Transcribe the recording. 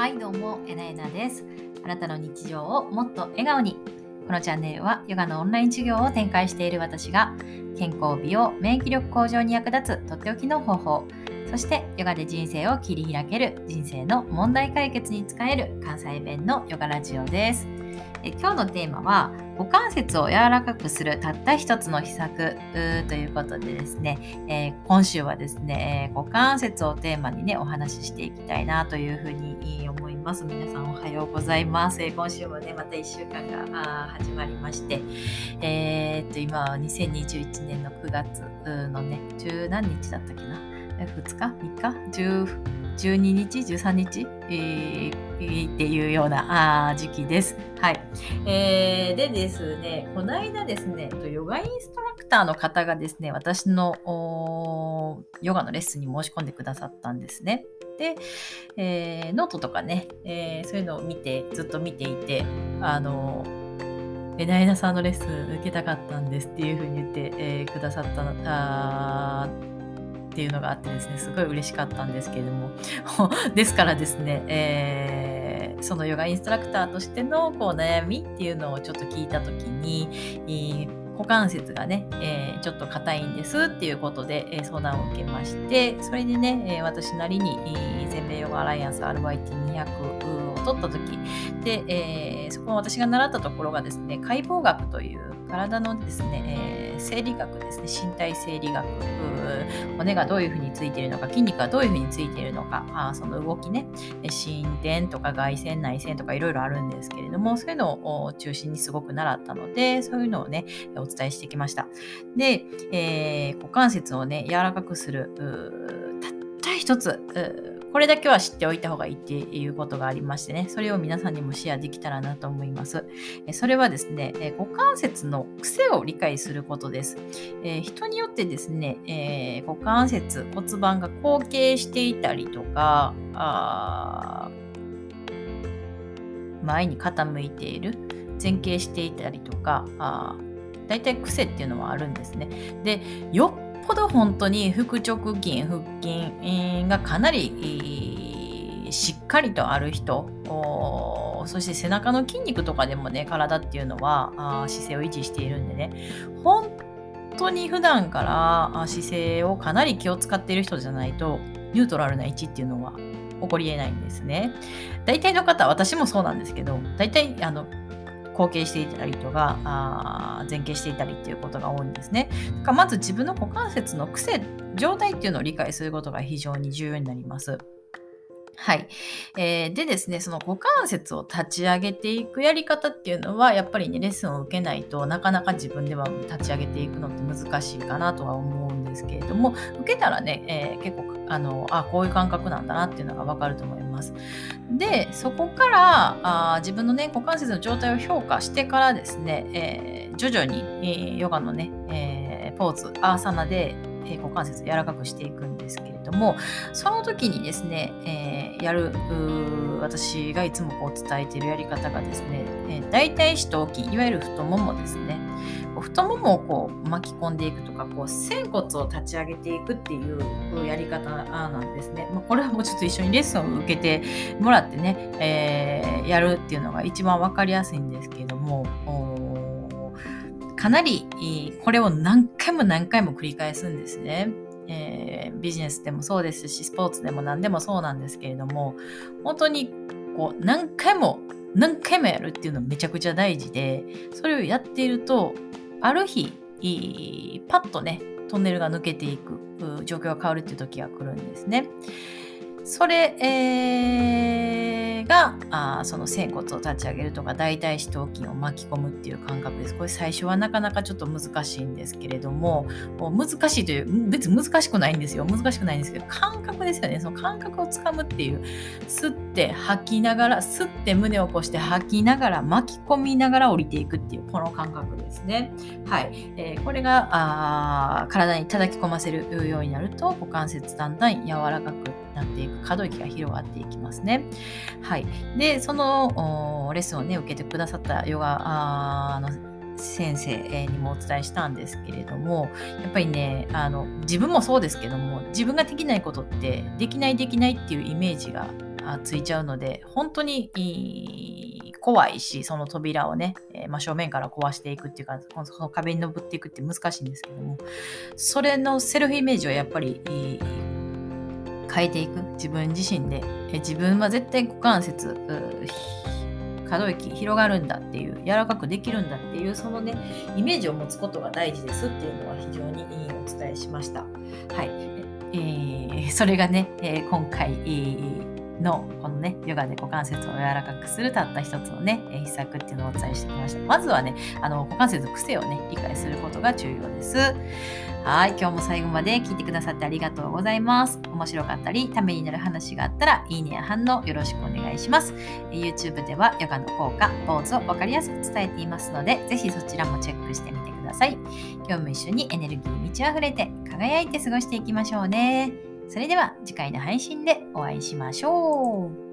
はいどうもえなえなです。あなたの日常をもっと笑顔に。このチャンネルはヨガのオンライン授業を展開している私が健康美容免疫力向上に役立つとっておきの方法そしてヨガで人生を切り開ける人生の問題解決に使える関西弁のヨガラジオです。え今日のテーマは股関節を柔らかくするたった一つの秘策ということでですね、えー、今週はですね、股関節をテーマにねお話ししていきたいなというふうに思います。皆さんおはようございます、今週もねまた1週間が始まりまして。えー、っと今は2021年の9月のね十何日だったっけな？2日？3日？10 12日、13日、えー、っていうようなあ時期です。はい。えー、でですね、この間ですね、ヨガインストラクターの方がですね、私のヨガのレッスンに申し込んでくださったんですね。で、えー、ノートとかね、えー、そういうのを見て、ずっと見ていて、あの、えなえなさんのレッスン受けたかったんですっていうふうに言って、えー、くださったあっていうのがあってですね、すごい嬉しかったんですけれども、ですからですね、えー、そのヨガインストラクターとしてのこう悩みっていうのをちょっと聞いた時に、股関節がね、えー、ちょっと硬いんですっていうことで、えー、相談を受けまして、それでね、えー、私なりに、全米ヨガアライアンス RYT200 取った時で、えそこ私が習ったところがですね、解剖学という体のですね、えー、生理学ですね、身体生理学、骨がどういうふうについているのか、筋肉がどういうふうについているのか、あその動きね、心点とか外旋、内旋とかいろいろあるんですけれども、そういうのを中心にすごく習ったので、そういうのをね、お伝えしてきました。で、えー、股関節をね、柔らかくする、たった一つ、これだけは知っておいた方がいいっていうことがありましてね、それを皆さんにもシェアできたらなと思います。それはですね、股関節の癖を理解することです。え人によってですね、え股関節、骨盤が後傾していたりとか、前に傾いている、前傾していたりとか、大体癖っていうのはあるんですね。で、よっぽど本当に腹直筋、腹筋がかなりしっかりとある人、そして背中の筋肉とかでもね、体っていうのは姿勢を維持しているんでね、本当に普段から姿勢をかなり気を使っている人じゃないと、ニュートラルな位置っていうのは起こり得ないんですね。大体の方、私もそうなんですけど、大体あの後傾していたりとかあ前傾していたりっていうことが多いんですね。だからまず自分の股関節の癖状態っていうのを理解することが非常に重要になります。はい。えー、でですね、その股関節を立ち上げていくやり方っていうのは、やっぱりね、レッスンを受けないとなかなか自分では立ち上げていくのって難しいかなとは思うんですけれども、受けたらね、えー、結構、あの、あ、こういう感覚なんだなっていうのがわかると思います。で、そこからあ自分のね、股関節の状態を評価してからですね、えー、徐々に、えヨガのね、えポーズ、アーサナで、え股関節を柔らかくしていくんですけれども、その時にですね、え、やる、私がいつもこう伝えているやり方がですね、えー、大腿四頭筋、いわゆる太ももですね。太ももをこう巻き込んでいくとか、こう仙骨を立ち上げていくっていうやり方なんですね。まあ、これはもうちょっと一緒にレッスンを受けてもらってね、えー、やるっていうのが一番わかりやすいんですけども、かなりこれを何回も何回も繰り返すんですね。えー、ビジネスでもそうですし、スポーツでも何でもそうなんですけれども、本当にこう何回も何回もやるっていうのめちゃくちゃ大事で、それをやっていると、ある日、パッとね、トンネルが抜けていく状況が変わるっていう時が来るんですね。それ、えー、があその仙骨を立ち上げるとか大腿四頭筋を巻き込むっていう感覚です。これ最初はなかなかちょっと難しいんですけれども難しいという別に難しくないんですよ難しくないんですけど感覚ですよねその感覚をつかむっていう吸って吐きながら吸って胸を起こして吐きながら巻き込みながら降りていくっていうこの感覚ですね。はい、えー、これがあ体に叩き込ませるようになると股関節だんだん柔らかくなっていく可動域が広がっていきますね。はい、でそのレッスンをね受けてくださったヨガの先生にもお伝えしたんですけれどもやっぱりねあの自分もそうですけども自分ができないことってできないできないっていうイメージがついちゃうので本当に怖いしその扉をね、えー、真正面から壊していくっていうかその壁に登っていくって難しいんですけどもそれのセルフイメージをやっぱり変えていく。自分自身で、自分は絶対股関節可動域広がるんだっていう柔らかくできるんだっていうそのねイメージを持つことが大事ですっていうのは非常にお伝えしました。はい、えー、それがね、えー、今回、えーのこのねヨガで股関節を柔らかくするたった一つのね秘策っていうのをお伝えしてきました。まずはねあの股関節の癖をね理解することが重要です。はい今日も最後まで聞いてくださってありがとうございます。面白かったりためになる話があったらいいねや反応よろしくお願いします。YouTube ではヨガの効果ポーズを分かりやすく伝えていますのでぜひそちらもチェックしてみてください。今日も一緒にエネルギーに満ち溢れて輝いて過ごしていきましょうね。それでは次回の配信でお会いしましょう。